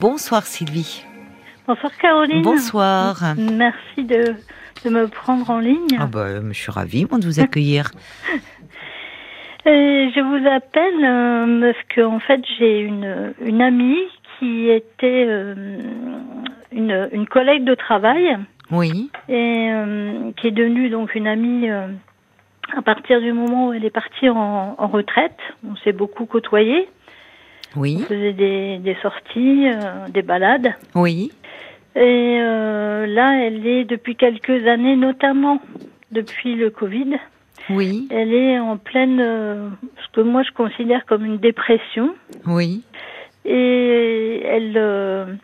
Bonsoir Sylvie. Bonsoir Caroline. Bonsoir. Merci de, de me prendre en ligne. Ah bah, je suis ravie moi, de vous accueillir. Et je vous appelle euh, parce que en fait j'ai une, une amie qui était euh, une, une collègue de travail Oui. et euh, qui est devenue donc une amie euh, à partir du moment où elle est partie en, en retraite. On s'est beaucoup côtoyé, on Oui. faisait des, des sorties, euh, des balades. Oui. Et euh, là, elle est depuis quelques années, notamment depuis le Covid, Oui. elle est en pleine, euh, ce que moi je considère comme une dépression. Oui. Et elle,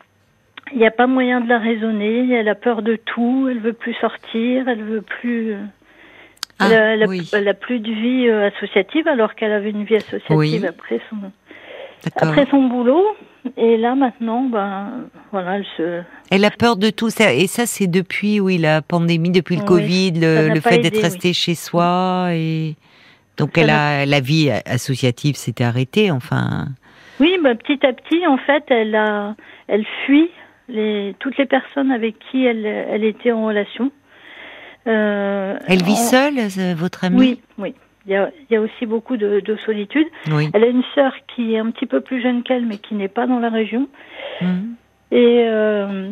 il n'y a pas moyen de la raisonner. Elle a peur de tout. Elle veut plus sortir. Elle veut plus. Ah, elle, a, oui. elle a plus de vie associative alors qu'elle avait une vie associative Oui. après son. Après son boulot. Et là maintenant, ben voilà, elle se. Elle a peur de tout ça et ça c'est depuis oui la pandémie, depuis le Oui, Covid, le, fait d'être resté chez soi et donc Ça elle a la vie associative s'était arrêtée enfin. Oui, ben, petit à petit, en fait, elle a, elle fuit les toutes les personnes avec qui elle, elle était en relation. Euh, Elle vit seule euh, votre amie? Oui, oui. Il y a, il y a aussi beaucoup de, de solitude. Oui. Elle a une sœur qui est un petit peu plus jeune qu'elle, mais qui n'est pas dans la région. Mhm. Et, euh,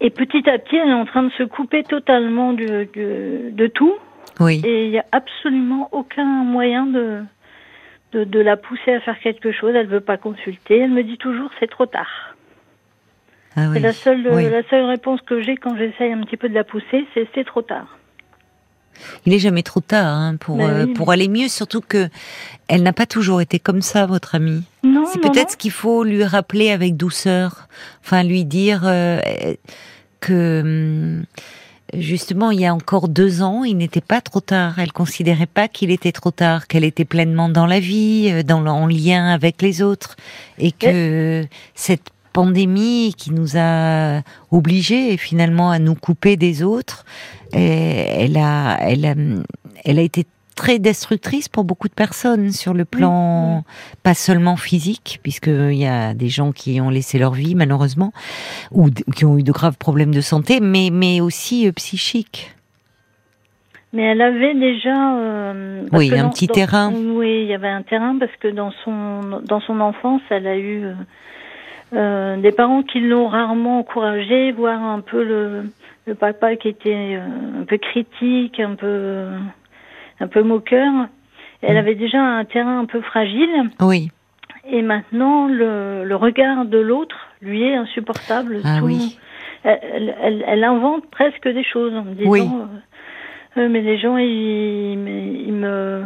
et petit à petit, elle est en train de se couper totalement de, de, de tout. Oui. Et il n'y a absolument aucun moyen de, de, de la pousser à faire quelque chose. Elle veut pas consulter. Elle me dit toujours c'est trop tard. Ah oui. C'est la seule Oui. la seule réponse que j'ai quand j'essaye un petit peu de la pousser, c'est c'est trop tard. Il est jamais trop tard hein, pour Mais euh, oui, pour aller mieux, surtout que elle n'a pas toujours été comme ça, votre amie. Non, C'est peut-être ce qu'il faut lui rappeler avec douceur, enfin lui dire euh, que hum, justement il y a encore deux ans, il n'était pas trop tard. Elle considérait pas qu'il était trop tard, qu'elle était pleinement dans la vie, euh, dans en lien avec les autres, et que cette pandémie qui nous a obligés finalement à nous couper des autres, et elle a, elle a, elle a été très destructrice pour beaucoup de personnes sur le plan pas seulement physique, puisqu'il y a des gens qui ont laissé leur vie malheureusement, ou qui ont eu de graves problèmes de santé, mais, mais aussi euh, psychique. Mais elle avait déjà euh, Oui, un dans- petit dans- terrain. Oui, il y avait un terrain parce que dans son dans son enfance, elle a eu euh, des parents qui l'ont rarement encouragée, voire un peu le le papa qui était euh, un peu critique, un peu un peu moqueur. Elle Mm. avait déjà un terrain un peu fragile Oui, et maintenant le, le regard de l'autre lui est insupportable. Ah Tout- oui. Elle, elle- elle- invente presque des choses en me disant Oui. euh, Euh, mais les gens ils, ils me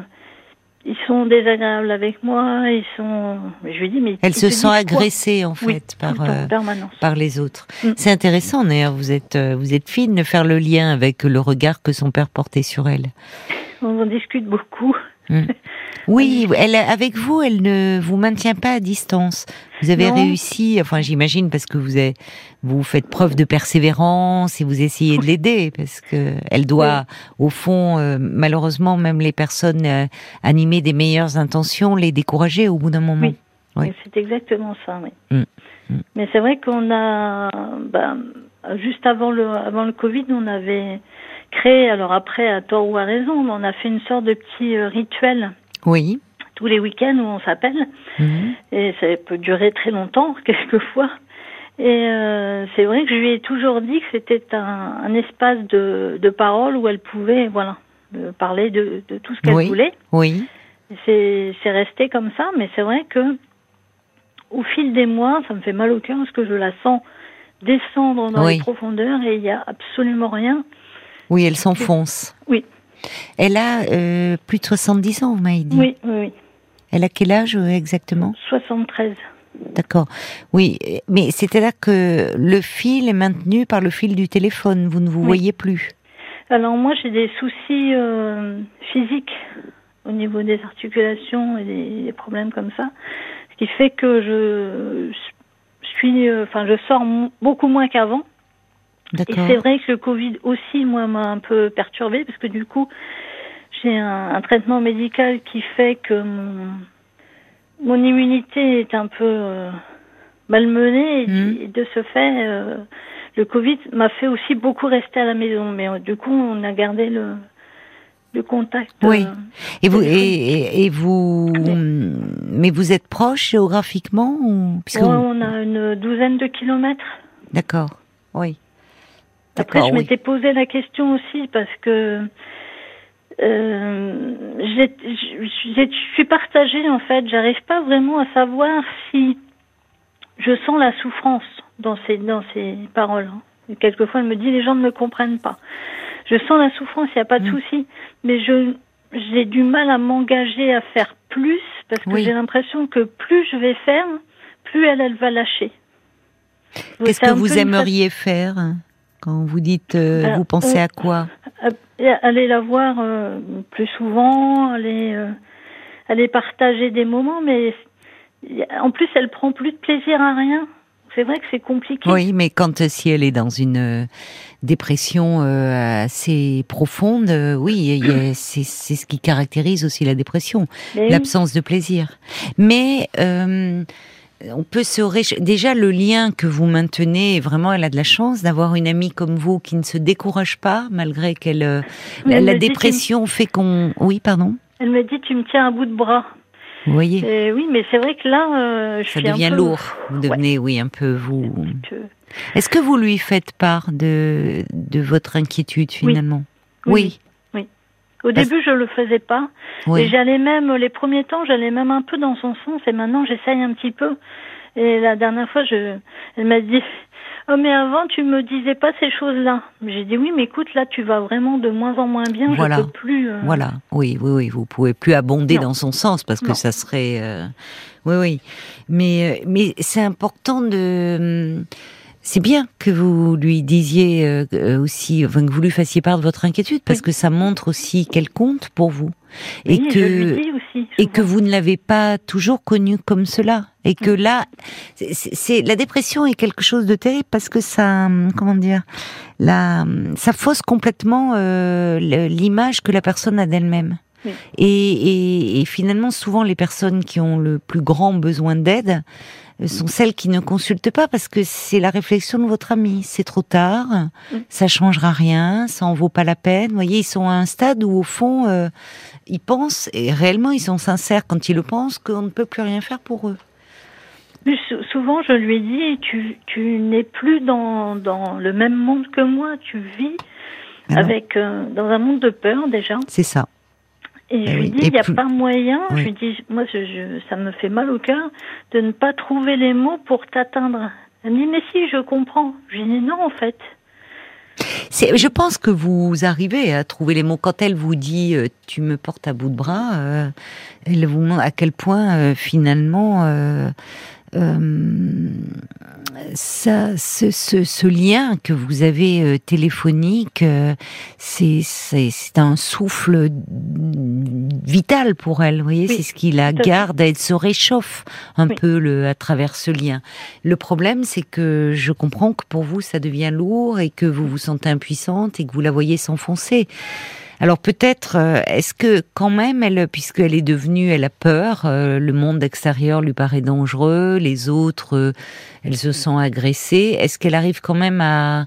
ils sont désagréables avec moi, ils sont je lui dis mais elle se sent agressée en fait par temps, euh, par les autres. Mm. C'est intéressant d'ailleurs. Vous êtes euh, vous êtes fine de faire le lien avec le regard que son père portait sur elle. On en discute beaucoup. Oui, elle, avec vous, elle ne vous maintient pas à distance. Vous avez Non. réussi, enfin j'imagine parce que vous, avez, vous faites preuve de persévérance et vous essayez de l'aider parce que elle doit, au fond, euh, malheureusement, même les personnes euh, animées des meilleures intentions, les décourager au bout d'un moment. Oui. Oui. C'est exactement ça, oui. Mm. Mm. Mais c'est vrai qu'on a, ben, juste avant le, avant le Covid, on avait créé, alors après, à tort ou à raison, mais on a fait une sorte de petit euh, rituel Oui. tous les week-ends où on s'appelle. Mhm. Et ça peut durer très longtemps, quelquefois. Et euh, c'est vrai que je lui ai toujours dit que c'était un, un espace de, de parole où elle pouvait, voilà, euh, parler de, de tout ce qu'elle Oui. voulait. Oui. C'est resté comme ça, mais c'est vrai que au fil des mois, ça me fait mal au cœur parce que je la sens descendre dans Oui. les profondeurs et il y a absolument rien. Oui, elle s'enfonce. Oui. Elle a euh, plus de 70 ans, vous m'avez dit. Oui, oui, oui. Elle a quel âge euh, exactement? 73. D'accord. Oui, mais c'était là que le fil est maintenu par le fil du téléphone. Vous ne vous Oui. voyez plus. Alors moi, j'ai des soucis euh, physiques au niveau des articulations et des, des problèmes comme ça, ce qui fait que je suis, euh, enfin, je sors beaucoup moins qu'avant. Et c'est vrai que le Covid aussi, moi, m'a un peu perturbée parce que du coup, j'ai un, un traitement médical qui fait que mon, mon immunité est un peu, euh, malmenée et, mmh. de ce fait, euh, le Covid m'a fait aussi beaucoup rester à la maison. Mais euh, du coup, on a gardé le, le contact. Oui. Et vous, et, et, vous, mais vous êtes proche géographiquement ou On a une douzaine de kilomètres. D'accord. Oui. Après, je m'étais posé la question aussi parce que euh, je suis partagée en fait. J'arrive pas vraiment à savoir si je sens la souffrance dans ces dans ces paroles. Hein. quelquefois, elle me dit les gens ne me comprennent pas. Je sens la souffrance, il n'y a pas de mm. souci, mais je j'ai du mal à m'engager à faire plus parce que j'ai l'impression que plus je vais faire, plus elle elle va lâcher. Qu'est-ce que vous aimeriez faire? Quand vous dites, euh, ben, vous pensez à quoi Aller la voir euh, plus souvent, aller, euh, aller partager des moments, mais en plus, elle prend plus de plaisir à rien. C'est vrai que c'est compliqué. Oui, mais quand si elle est dans une dépression assez profonde, oui, c'est ce qui caractérise aussi la dépression, l'absence de plaisir. Mais on peut se déjà le lien que vous maintenez vraiment elle a de la chance d'avoir une amie comme vous qui ne se décourage pas malgré qu'elle euh, la, dépression fait qu'on oui pardon. Elle me dit tu me tiens à bout de bras. Vous voyez. Oui mais c'est vrai que là euh, je ça devient lourd. Vous devenez oui un peu vous. Est-ce que vous lui faites part de de votre inquiétude finalement? Oui. Au début, je le faisais pas. Et j'allais même, les premiers temps, j'allais même un peu dans son sens. Et maintenant, j'essaye un petit peu. Et la dernière fois, je, elle m'a dit, oh, mais avant, tu me disais pas ces choses-là. J'ai dit, oui, mais écoute, là, tu vas vraiment de moins en moins bien. Voilà. Je peux plus. Euh. Voilà. Oui, oui, oui. Vous pouvez plus abonder dans son sens parce que ça serait, euh, oui, oui. Mais, euh, mais c'est important de, c'est bien que vous lui disiez euh, euh, aussi, enfin que vous lui fassiez part de votre inquiétude, parce que ça montre aussi qu'elle compte pour vous. Et que et que vous ne l'avez pas toujours connue comme cela, et que là, c'est la dépression est quelque chose de terrible parce que ça, comment dire, la, ça fausse complètement euh, l'image que la personne a d'elle-même. et, et finalement, souvent, les personnes qui ont le plus grand besoin d'aide sont celles qui ne consultent pas parce que c'est la réflexion de votre ami. C'est trop tard, ça changera rien, ça en vaut pas la peine. Vous voyez, ils sont à un stade où au fond, euh, ils pensent et réellement ils sont sincères quand ils le pensent qu'on ne peut plus rien faire pour eux. souvent, je lui ai dit, tu, tu n'es plus dans, dans le même monde que moi, tu vis avec euh, dans un monde de peur déjà. C'est ça. Et je eh lui dis, il n'y a pas moyen, je lui dis, moi, je, ça me fait mal au cœur de ne pas trouver les mots pour t'atteindre. Elle me dit, mais si, je comprends. Je lui dis, non, en fait. Je pense que vous arrivez à trouver les mots quand elle vous dit euh, tu me portes à bout de bras. Euh, elle vous montre à quel point euh, finalement ça, ce, ce, ce, lien que vous avez euh, téléphonique, euh, c'est un souffle vital pour elle. Vous voyez, c'est ce qui la garde. Elle se réchauffe un peu le, à travers ce lien. Le problème, c'est que je comprends que pour vous, ça devient lourd et que vous vous sentez impuissante et que vous la voyez s'enfoncer. Alors peut-être, euh, est-ce que quand même, elle, puisqu'elle est devenue, elle a peur, euh, le monde extérieur lui paraît dangereux, les autres, euh, elles se sont agressées, est-ce qu'elle arrive quand même à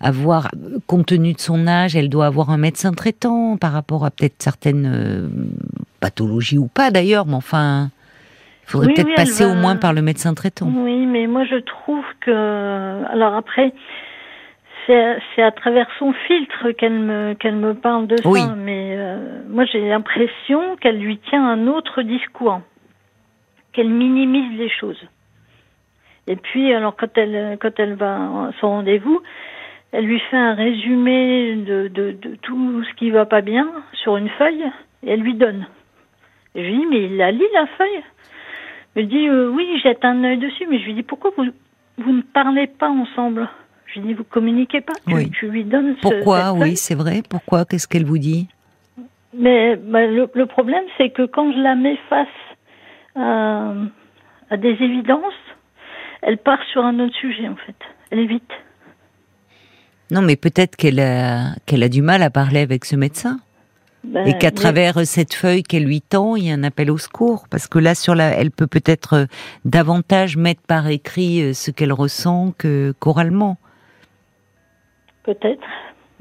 avoir, compte tenu de son âge, elle doit avoir un médecin traitant par rapport à peut-être certaines pathologies ou pas d'ailleurs, mais enfin, il faudrait peut-être passer au moins par le médecin traitant. Oui, mais moi je trouve que, alors après, c'est à travers son filtre qu'elle me qu'elle me parle de ça, mais euh, moi j'ai l'impression qu'elle lui tient un autre discours, qu'elle minimise les choses. Et puis alors quand elle quand elle va à son rendez-vous, elle lui fait un résumé de, de, de tout ce qui va pas bien sur une feuille et elle lui donne. Et je lui dis mais il a lu la feuille? Elle dit euh, oui jette un œil dessus, mais je lui dis pourquoi vous vous ne parlez pas ensemble? Je lui dis, vous communiquez pas. Tu, lui donnes. Pourquoi Oui, c'est vrai. Pourquoi Qu'est-ce qu'elle vous dit Mais bah, le, problème, c'est que quand je la mets face à, des évidences, elle part sur un autre sujet, en fait. Elle évite. Non, mais peut-être qu'elle a, qu'elle a du mal à parler avec ce médecin. Ben, et qu'à mais- travers cette feuille qu'elle lui tend, il y a un appel au secours, parce que là, sur la, elle peut peut-être euh, davantage mettre par écrit euh, ce qu'elle ressent que qu'oralement. Peut-être.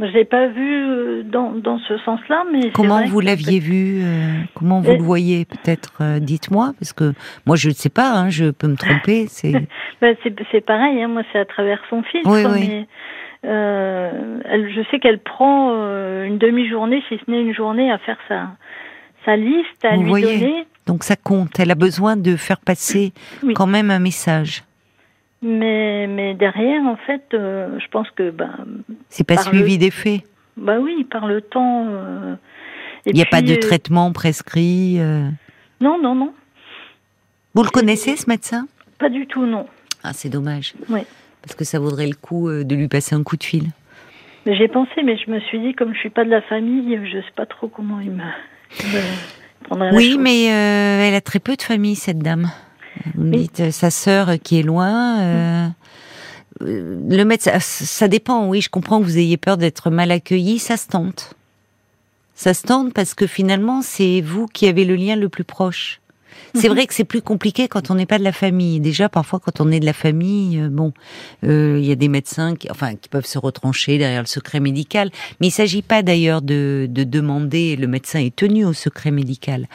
Je l'ai pas vu euh, dans, dans ce sens-là, mais Comment vous l'aviez vu euh, Comment vous Euh, le voyez Peut-être, euh, dites-moi, parce que moi, je ne sais pas. hein, je peux me tromper. C'est Ben, c'est pareil, hein, moi c'est à travers son fils. Oui, quoi, oui. mais, euh, elle, je sais qu'elle prend une demi-journée, si ce n'est une journée, à faire sa, sa liste, à Vous lui voyez. donner. donc ça compte. Elle a besoin de faire passer Oui. quand même un message. Mais, mais derrière, en fait, euh, je pense que ben, C'est pas suivi des faits. bah oui, par le temps. euh, Il n'y a pas de euh, traitement prescrit. euh? Non, non, non, Vous le connaissez ce médecin? Pas du tout, non. Ah, c'est dommage. Oui. Parce que ça vaudrait le coup de lui passer un coup de fil. J'ai pensé, mais je me suis dit, comme je suis pas de la famille, je sais pas trop comment il me, Oui, mais elle a très peu de famille, cette dame. Vous me dites euh, sa sœur qui est loin. euh, euh, le médecin, ça dépend. Oui, je comprends que vous ayez peur d'être mal accueilli. Ça se tente. Ça se tente parce que finalement, c'est vous qui avez le lien le plus proche. C'est Mhm. vrai que c'est plus compliqué quand on n'est pas de la famille. Déjà, parfois, quand on est de la famille, euh, bon, euh, il y a des médecins qui, enfin, qui peuvent se retrancher derrière le secret médical. Mais il s'agit pas d'ailleurs de, de demander. Le médecin est tenu au secret médical.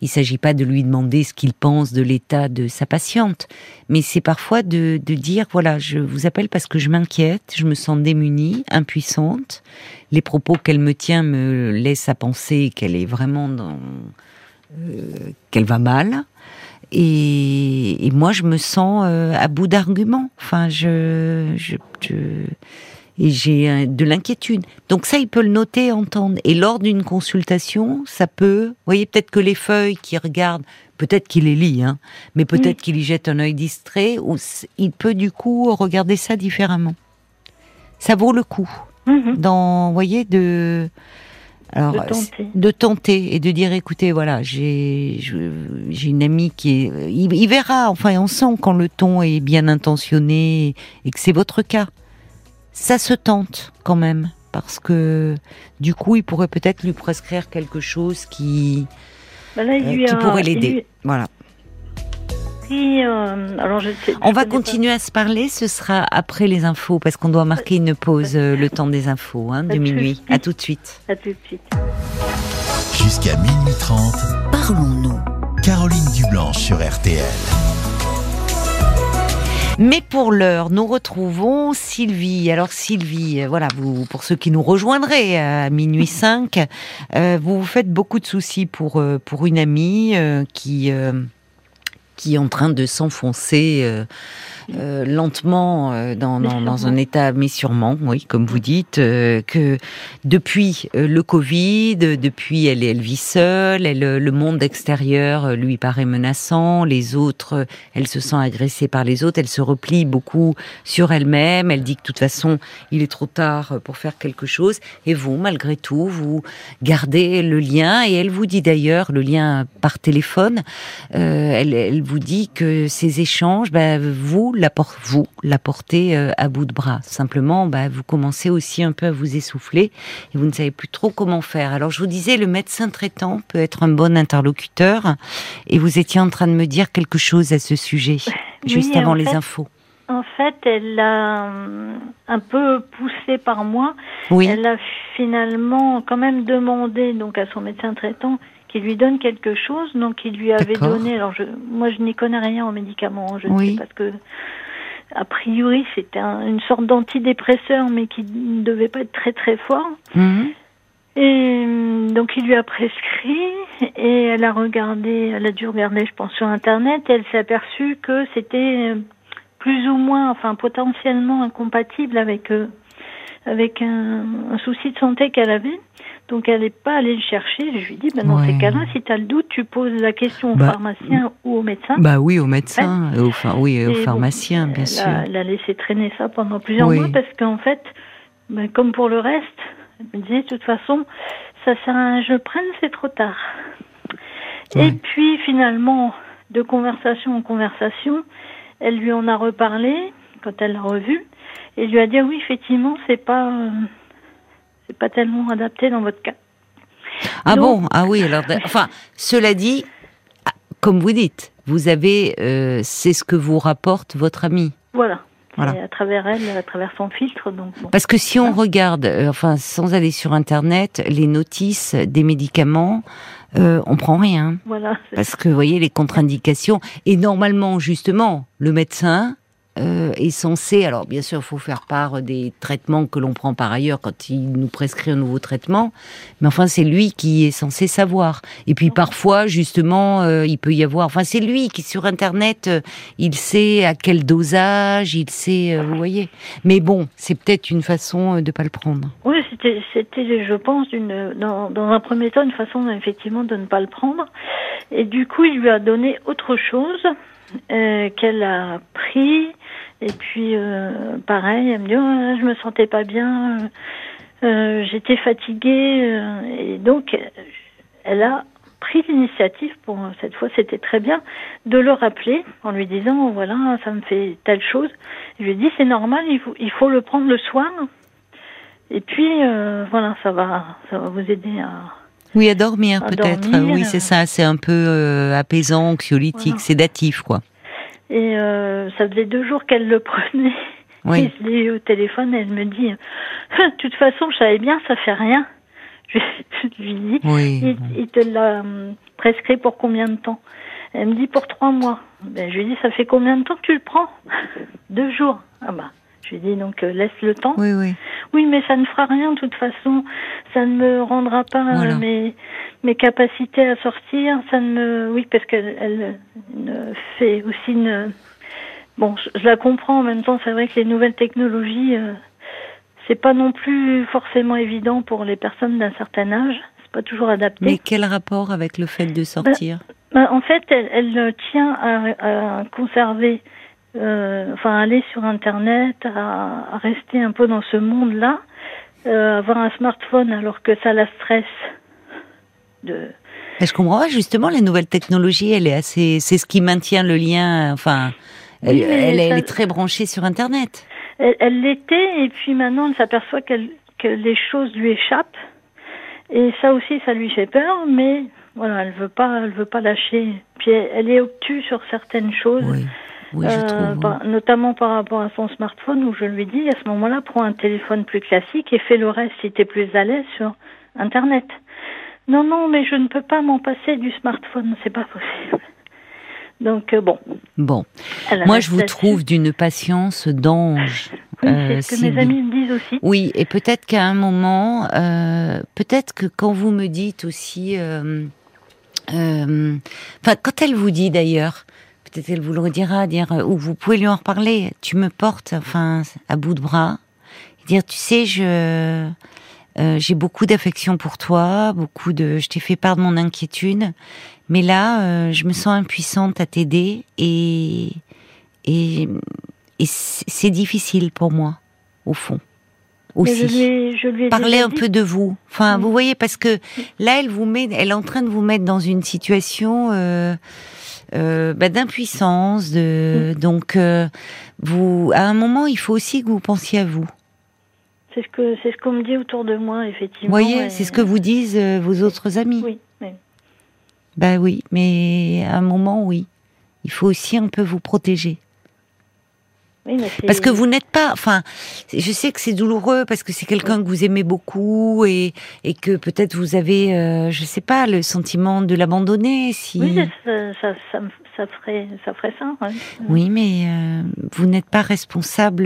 Il s'agit pas de lui demander ce qu'il pense de l'état de sa patiente, mais c'est parfois de, de dire voilà, je vous appelle parce que je m'inquiète, je me sens démunie, impuissante. Les propos qu'elle me tient me laissent à penser qu'elle est vraiment dans qu'elle va mal. Et, et moi, je me sens euh, à bout d'arguments. Enfin, je, je, je- et j'ai euh, de l'inquiétude. Donc ça, il peut le noter, entendre. Et lors d'une consultation, ça peut. Vous voyez, peut-être que les feuilles qu'il regarde, peut-être qu'il les lit, hein, mais peut-être qu'il y jette un œil distrait, ou il peut du coup regarder ça différemment. Ça vaut le coup. Mhm. Dans, vous voyez, de. Alors, De tenter. de tenter et de dire écoutez voilà j'ai une amie qui est il, il verra enfin on sent quand le ton est bien intentionné et que c'est votre cas. Ça se tente quand même parce que du coup il pourrait peut-être lui prescrire quelque chose qui Ben là, il euh, lui qui a- pourrait l'aider. voilà euh, alors je sais, on va pas. continuer à se parler ce sera après les infos parce qu'on doit marquer une pause euh, le temps des infos hein, de minuit à tout de suite À tout de suite. Jusqu'à minuit 30, Parlons-nous. Caroline Dublanche sur RTL. Mais pour l'heure, nous retrouvons Sylvie. Alors Sylvie, euh, voilà, vous, pour ceux qui nous rejoindraient à minuit 5, euh, vous vous faites beaucoup de soucis pour euh, pour une amie euh, qui euh, qui est en train de s'enfoncer euh, lentement euh, dans, dans, dans un état, mais sûrement, oui, comme vous dites, euh, que depuis euh, le Covid, depuis elle, elle vit seule, elle, euh, le monde extérieur euh, lui paraît menaçant, les autres, elle se sent agressée par les autres, elle se replie beaucoup sur elle-même, elle dit que de toute façon, il est trop tard pour faire quelque chose, et vous, malgré tout, vous gardez le lien, et elle vous dit d'ailleurs, le lien par téléphone, elle, elle vous dit que ces échanges, bah, vous l'apport- vous l'apportez euh, à bout de bras. Simplement, bah, vous commencez aussi un peu à vous essouffler et vous ne savez plus trop comment faire. Alors je vous disais, le médecin traitant peut être un bon interlocuteur et vous étiez en train de me dire quelque chose à ce sujet juste avant les fait, infos. En fait, elle l'a euh, un peu poussée par moi. Oui, Elle a finalement quand même demandé donc à son médecin traitant qu'il lui donne quelque chose. Donc il lui avait donné. Alors je, moi je n'y connais rien en médicaments. Je Oui. sais parce que a priori c'était un- une sorte d'antidépresseur, mais qui ne devait pas être très très fort. Mhm. Et donc il lui a prescrit et elle a regardé, elle a dû regarder, je pense, sur internet. Et elle s'est aperçue que c'était plus ou moins, enfin potentiellement incompatible avec euh, avec un, un souci de santé qu'elle avait. Donc elle n'est pas allée le chercher. Je lui ai dit, ben dans Ouais. ces cas-là, si tu as le doute, tu poses la question au Bah, pharmacien ou au médecin. Bah oui, au médecin, au, oui, au Et pharmacien, bien elle sûr. A, elle a laissé traîner ça pendant plusieurs Oui. mois parce qu'en fait, ben, comme pour le reste, elle me disait de toute façon, ça sert à que je le prenne, c'est trop tard. Ouais. Et puis finalement, de conversation en conversation, elle lui en a reparlé quand elle l'a revu et lui a dit Ah oui effectivement c'est pas euh, c'est pas tellement adapté dans votre cas. Ah Donc- bon? Ah oui, alors, enfin, cela dit, ah, comme vous dites, vous avez, euh, c'est ce que vous rapporte votre ami. Voilà. Voilà. Et à travers elle, à travers son filtre, donc bon. Parce que si on regarde, euh, enfin, sans aller sur Internet, les notices des médicaments, euh, on prend rien. Voilà. Parce que, vous voyez, les contre-indications. Et normalement, justement, le médecin euh, est censé. Alors, bien sûr, il faut faire part des traitements que l'on prend par ailleurs quand il nous prescrit un nouveau traitement. Mais enfin, c'est lui qui est censé savoir. Et puis, parfois, justement, euh, il peut y avoir. Enfin, c'est lui qui, sur Internet, euh, il sait à quel dosage, il sait. euh, vous voyez. Mais bon, c'est peut-être une façon euh, de pas le prendre. Oui, c'était, c'était, je pense, d'une, dans, dans un premier temps, une façon effectivement de ne pas le prendre. Et du coup, il lui a donné autre chose euh, qu'elle a pris. Et puis, euh, pareil, elle me dit, oh, je me sentais pas bien, euh, j'étais fatiguée. et donc, elle a pris l'initiative, pour cette fois c'était très bien, de le rappeler en lui disant, voilà, ça me fait telle chose. Je lui ai dit, c'est normal, il faut, il faut le prendre le soir. Et puis, voilà, ça va, ça va vous aider à. Oui, à dormir peut-être. Oui, c'est euh. ça. C'est un peu euh, apaisant, anxiolytique, Voilà. sédatif, quoi. Et euh, ça faisait deux jours qu'elle le prenait. Oui. Et je l'ai eu au téléphone elle me dit, de toute façon, je savais bien, ça fait rien. Je, je lui dis, Oui. il, il te l'a hum, prescrit pour combien de temps? Elle me dit pour trois mois. Ben, je lui dis, ça fait combien de temps que tu le prends? Deux jours. Ah bah. Je lui dis donc euh, laisse le temps. Oui, oui. Oui, mais ça ne fera rien de toute façon. Ça ne me rendra pas euh, Voilà. mes, mes capacités à sortir. Ça ne me... Oui, parce qu'elle elle, fait aussi une... Bon, je, je la comprends en même temps. C'est vrai que les nouvelles technologies, euh, c'est pas non plus forcément évident pour les personnes d'un certain âge. C'est pas toujours adapté. Mais quel rapport avec le fait de sortir? Ben, en fait, elle, elle tient à, à conserver, euh, enfin, aller sur Internet, à, à rester un peu dans ce monde-là, euh, avoir un smartphone alors que ça la stresse. De... Mais Je comprends pas, justement, les nouvelles technologies, elle est assez, c'est ce qui maintient le lien, enfin, elle, Oui, est très branchée sur Internet. Elle elle l'était, et puis maintenant, elle s'aperçoit qu'elle- que les choses lui échappent. Et ça aussi, ça lui fait peur, mais voilà, elle veut pas, elle veut pas lâcher. Puis elle, elle est obtuse sur certaines choses. Oui, oui, je Euh, trouve. par- notamment par rapport à son smartphone où je lui dis à ce moment-là prends un téléphone plus classique et fais le reste si tu es plus à l'aise sur internet. Non non mais je ne peux pas m'en passer du smartphone, c'est pas possible. Donc euh, bon. Bon, moi, je vous trouve d'une patience d'ange. Oui, euh, c'est ce que mes amis me disent aussi. Oui, et peut-être qu'à un moment, euh, peut-être que quand vous me dites aussi, enfin, quand elle vous dit d'ailleurs, peut-être elle vous le redira, dire, euh, ou vous pouvez lui en reparler, tu me portes, enfin, à bout de bras, et dire, tu sais, je, euh, j'ai beaucoup d'affection pour toi, beaucoup de, je t'ai fait part de mon inquiétude, mais là, euh, je me sens impuissante à t'aider et et, et c'est difficile pour moi, au fond. Je Aussi. lui je lui déjà un dit. peu de vous. Enfin, vous voyez, parce que là, elle vous met, elle est en train de vous mettre dans une situation euh, euh, bah, d'impuissance. De Mm. donc, euh, vous, à un moment, il faut aussi que vous pensiez à vous. C'est ce que c'est ce qu'on me dit autour de moi Vous effectivement. voyez, et- c'est ce que vous disent euh, vos autres amis. Oui, oui. Bah oui, mais à un moment, oui, il faut aussi un peu vous protéger. Oui, mais c'est- Parce que vous n'êtes pas, enfin, je sais que c'est douloureux parce que c'est quelqu'un que vous aimez beaucoup et, et que peut-être vous avez, euh, je sais pas, le sentiment de l'abandonner. Si... Oui, ça, ça, ça, me- ça ferait ça ferait. Oui, mais euh, vous n'êtes pas responsable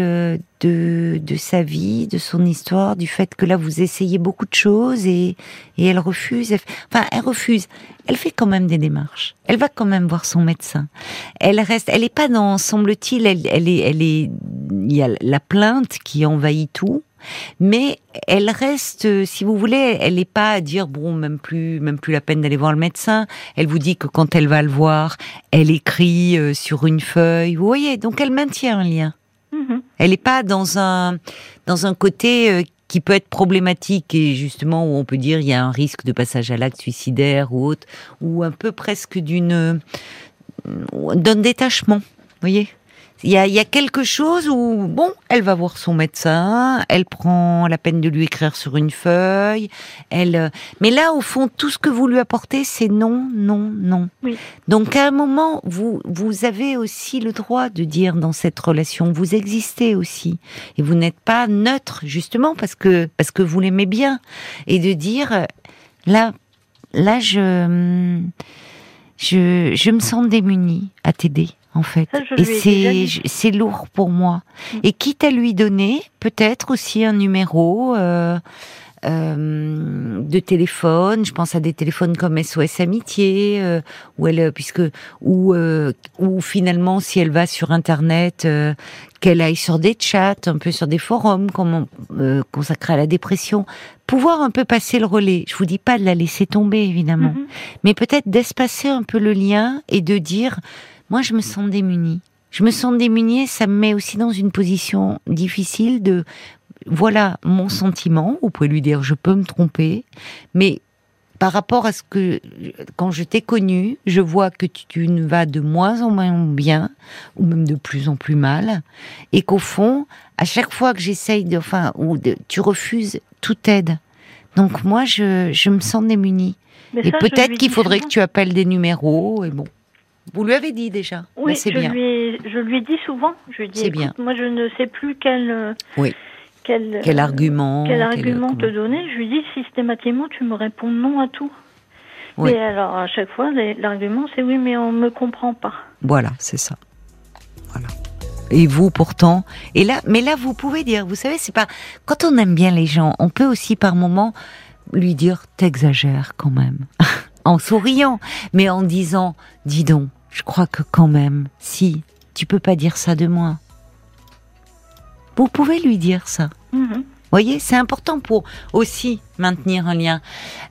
de, de sa vie, de son histoire, du fait que là vous essayez beaucoup de choses et, et elle refuse. Elle, enfin, elle refuse. Elle fait quand même des démarches. Elle va quand même voir son médecin. Elle reste. Elle est pas dans, semble-t-il, elle, elle est, elle est. Il y a la plainte qui envahit tout. Mais elle reste, euh, si vous voulez, elle n'est pas à dire bon, même plus, même plus la peine d'aller voir le médecin. Elle vous dit que quand elle va le voir, elle écrit euh, sur une feuille. Vous voyez, donc elle maintient un lien. Mhm. Elle n'est pas dans un dans un côté euh, qui peut être problématique et justement où on peut dire il y a un risque de passage à l'acte suicidaire ou autre, ou un peu presque d'une d'un détachement. Vous voyez, Il y y a quelque chose où, bon, elle va voir son médecin, elle prend la peine de lui écrire sur une feuille, elle. euh, Mais là, au fond, tout ce que vous lui apportez, c'est non, non, non. Oui. Donc, à un moment, vous, vous avez aussi le droit de dire dans cette relation, vous existez aussi, et vous n'êtes pas neutre, justement, parce que parce que vous l'aimez bien, et de dire, euh, là, là, je, je, je me sens démunie à t'aider. En fait, Ça, et c'est c'est lourd pour moi. Mm. Et quitte à lui donner peut-être aussi un numéro euh, euh, de téléphone, je pense à des téléphones comme SOS Amitié, euh, où elle, puisque ou euh, ou finalement si elle va sur internet, euh, qu'elle aille sur des chats, un peu sur des forums comme euh, consacrés à la dépression, pouvoir un peu passer le relais. Je vous dis pas de la laisser tomber évidemment, Mhm. mais peut-être d'espacer un peu le lien et de dire, moi je me sens démunie. Je me sens démunie ça me met aussi dans une position difficile de, voilà mon sentiment, vous pouvez lui dire je peux me tromper, mais par rapport à ce que, quand je t'ai connu, je vois que tu, tu ne vas de moins en moins bien, ou même de plus en plus mal, et qu'au fond, à chaque fois que j'essaye de, enfin, ou de, tu refuses toute aide. Donc moi, je, je me sens démunie. Mais Et peut-être qu'il faudrait que tu appelles des numéros, et bon. Vous lui avez dit déjà, Oui, c'est je bien. lui ai- je lui dis souvent. Je lui dis, bien. moi je ne sais plus quel euh, Oui. quel Quel argument quel quel- argument te comment- donner. Je lui dis systématiquement, tu me réponds non à tout. Oui. Et alors à chaque fois, l'argument c'est oui, mais on me comprend pas. Voilà, c'est ça. Voilà. Et vous, pourtant, et là, mais là, vous pouvez dire, vous savez, c'est pas quand on aime bien les gens, on peut aussi par moment lui dire, t'exagères quand même, en souriant, mais en disant, dis donc, je crois que quand même, si tu peux pas dire ça de moi, vous pouvez lui dire ça. Mhm. voyez, c'est important pour aussi maintenir un lien.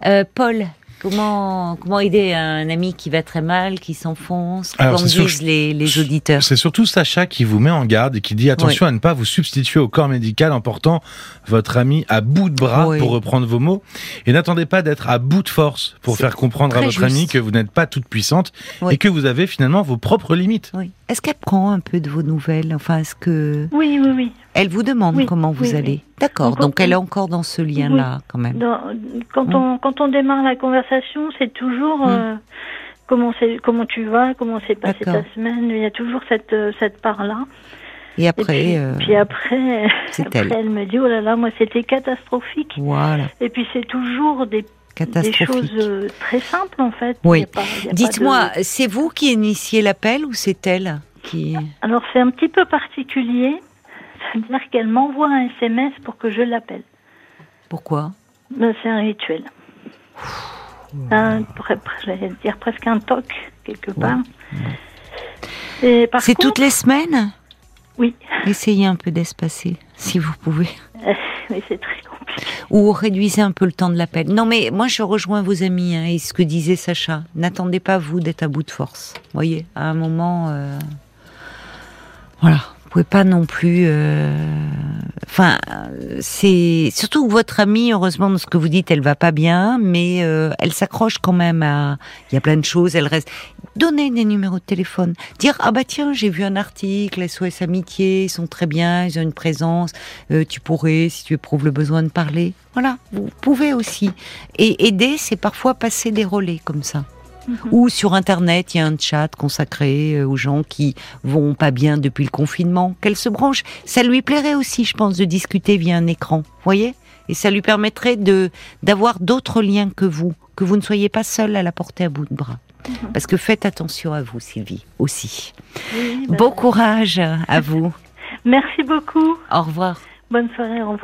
Euh, Paul, comment comment aider un ami qui va très mal, qui s'enfonce, comme disent les, les auditeurs? C'est surtout Sacha qui vous met en garde et qui dit attention à ne pas vous substituer au corps médical en portant votre ami à bout de bras, Oui. pour reprendre vos mots. Et n'attendez pas d'être à bout de force pour faire comprendre à votre ami que vous n'êtes pas toute puissante Oui. et que vous avez finalement vos propres limites. Oui. Est-ce qu'elle prend un peu de vos nouvelles? Enfin, est-ce que Oui, oui, oui. Elle vous demande Oui, comment vous oui, oui. allez D'accord. Donc, Donc on- elle est encore dans ce lien-là, quand même. Dans- quand on quand on démarre la conversation, c'est toujours Mm. euh, comment tu vas, comment s'est passée ta semaine. Il y a toujours cette euh, cette part là. Et Et après, puis, euh, puis après, elle. elle me dit oh là là moi c'était catastrophique. Voilà, Et puis c'est toujours des, choses euh, très simples en fait. Oui. Dites-moi, de- c'est vous qui initiez l'appel ou c'est elle qui Alors c'est un petit peu particulier. C'est-à-dire qu'elle m'envoie un SMS pour que je l'appelle. Pourquoi? Ben, c'est un rituel. Un, j'allais dire presque un toc, quelque part. C'est contre, toutes les semaines? Oui, Essayez un peu d'espacer, si vous pouvez. euh, c'est très compliqué. Ou réduisez un peu le temps de l'appel. Non, mais moi, je rejoins vos amis hein, et ce que disait Sacha. N'attendez pas, vous, d'être à bout de force. voyez, à un moment... euh, Voilà. Vous pouvez pas non plus... euh, Enfin, c'est... Surtout que votre amie, heureusement, dans ce que vous dites, elle va pas bien, mais euh, elle s'accroche quand même à... Il y a plein de choses, elle reste... Donnez des numéros de téléphone. Dire, ah bah tiens, j'ai vu un article, SOS Amitié, ils sont très bien, ils ont une présence, euh, tu pourrais, si tu éprouves le besoin de parler. Voilà, vous pouvez aussi. Et aider, c'est parfois passer des relais comme ça. Mhm. Ou sur Internet, il y a un chat consacré euh, aux gens qui vont pas bien depuis le confinement, qu'elle se branche. Ça lui plairait aussi, je pense, de discuter via un écran, voyez Et ça lui permettrait de d'avoir d'autres liens que vous, que vous ne soyez pas seul à la porter à bout de bras. Parce que faites attention à vous, Sylvie, aussi. Oui, ben, Bon courage à vous. Merci beaucoup. Au revoir. Bonne soirée, au revoir.